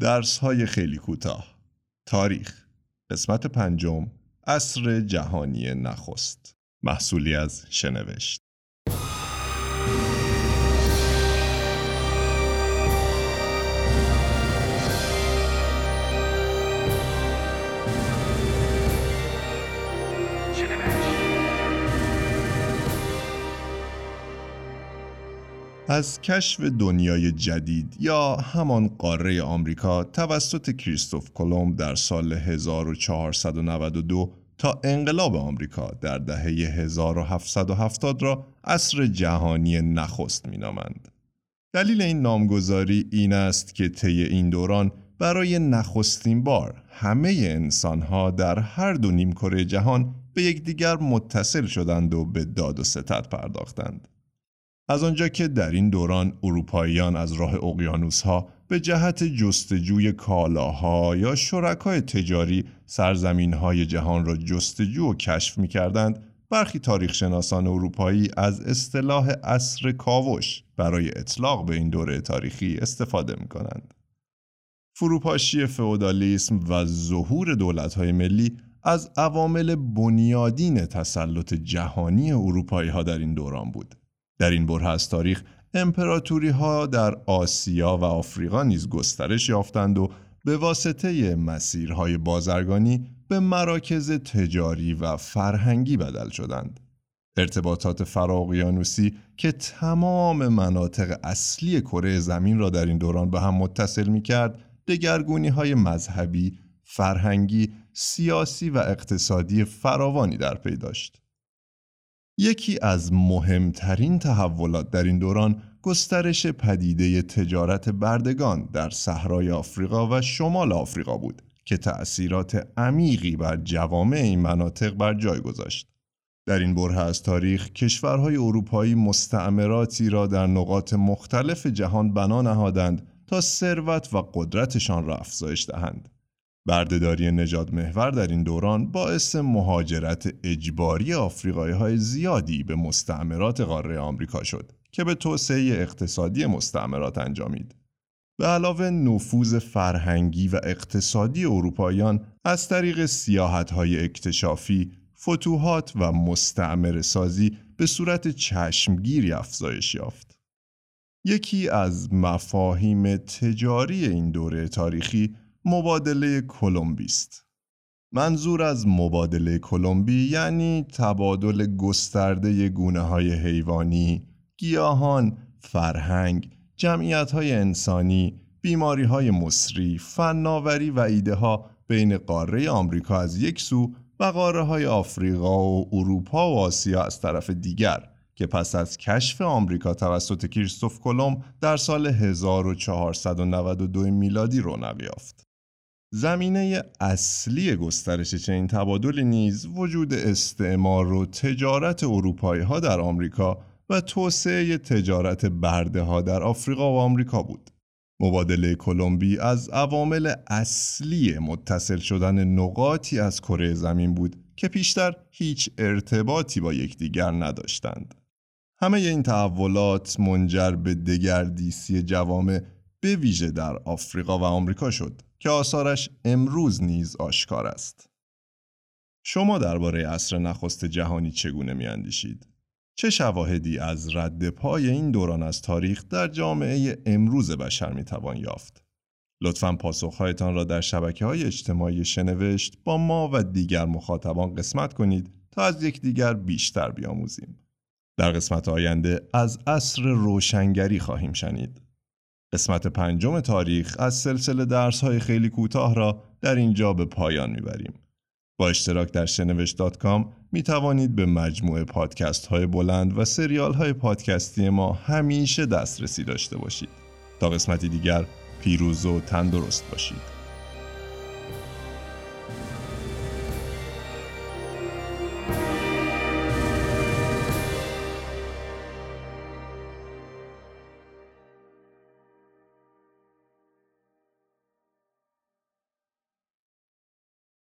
درس های خیلی کوتاه. تاریخ. قسمت پنجم. عصر جهانی نخست. محصولی از شنوشت. از کشف دنیای جدید یا همان قاره آمریکا توسط کریستوف کلمب در سال 1492 تا انقلاب آمریکا در دهه 1770 را عصر جهانی نخست مینامند. دلیل این نامگذاری این است که طی این دوران برای نخستین بار همه انسانها در هر دو نیمکره جهان به یکدیگر متصل شدند و به داد و ستد پرداختند. از آنجا که در این دوران اروپاییان از راه ها به جهت جستجوی کالاها یا شرکای تجاری سرزمین های جهان را جستجو و کشف می کردند، برخی تاریخشناسان اروپایی از اصطلاح اصر کاوش برای اطلاق به این دوره تاریخی استفاده می کنند. فروپاشی فئودالیسم و ظهور دولت‌های ملی از عوامل بنیادین تسلط جهانی اروپایی ها در این دوران بود. در این بره از تاریخ امپراتوری ها در آسیا و آفریقا نیز گسترش یافتند و به واسطه مسیرهای بازرگانی به مراکز تجاری و فرهنگی بدل شدند. ارتباطات فراقیانوسی که تمام مناطق اصلی کره زمین را در این دوران به هم متصل می کرد، دگرگونی های مذهبی، فرهنگی، سیاسی و اقتصادی فراوانی در پی داشت. یکی از مهمترین تحولات در این دوران گسترش پدیده تجارت بردگان در صحرای آفریقا و شمال آفریقا بود که تأثیرات عمیقی بر جوامع این مناطق بر جای گذاشت. در این بره از تاریخ کشورهای اروپایی مستعمراتی را در نقاط مختلف جهان بنا نهادند تا ثروت و قدرتشان را افزایش دهند. بردهداری نجات محور در این دوران باعث مهاجرت اجباری آفریقایی های زیادی به مستعمرات قاره آمریکا شد که به توسعه اقتصادی مستعمرات انجامید. به علاوه نفوذ فرهنگی و اقتصادی اروپاییان از طریق سیاحت های اکتشافی، فتوحات و مستعمر سازی به صورت چشمگیری افزایش یافت. یکی از مفاهیم تجاری این دوره تاریخی مبادله کلمبی است. منظور از مبادله کلمبی یعنی تبادل گسترده گونه های حیوانی، گیاهان، فرهنگ، جمعیت های انسانی، بیماری های مصری، فناوری و ایده ها بین قاره آمریکا از یک سو و قاره های آفریقا و اروپا و آسیا از طرف دیگر که پس از کشف آمریکا توسط کریستوف کلمب در سال 1492 میلادی رونق یافت. زمینه اصلی گسترش چنین تبادلی نیز وجود استعمار و تجارت اروپایی ها در آمریکا و توسعه تجارت برده ها در آفریقا و آمریکا بود. مبادله کلمبی از عوامل اصلی متصل شدن نقاطی از کره زمین بود که پیشتر هیچ ارتباطی با یکدیگر نداشتند. همه این تحولات منجر به دگردیسی جوامع به ویژه در آفریقا و آمریکا شد که آثارش امروز نیز آشکار است. شما درباره عصر نخست جهانی چگونه میاندیشید؟ چه شواهدی از رد پای این دوران از تاریخ در جامعه امروز بشر می‌توان یافت؟ لطفا پاسخهایتان را در شبکه های اجتماعی شنوشت با ما و دیگر مخاطبان قسمت کنید تا از یکدیگر بیشتر بیاموزیم. در قسمت آینده از عصر روشنگری خواهیم شنید. قسمت پنجم تاریخ از سلسله درس های خیلی کوتاه را در اینجا به پایان می‌بریم. با اشتراک در شنوشت.com می توانید به مجموعه پادکست های بلند و سریال های پادکستی ما همیشه دسترسی داشته باشید. تا قسمتی دیگر پیروز و تندرست باشید.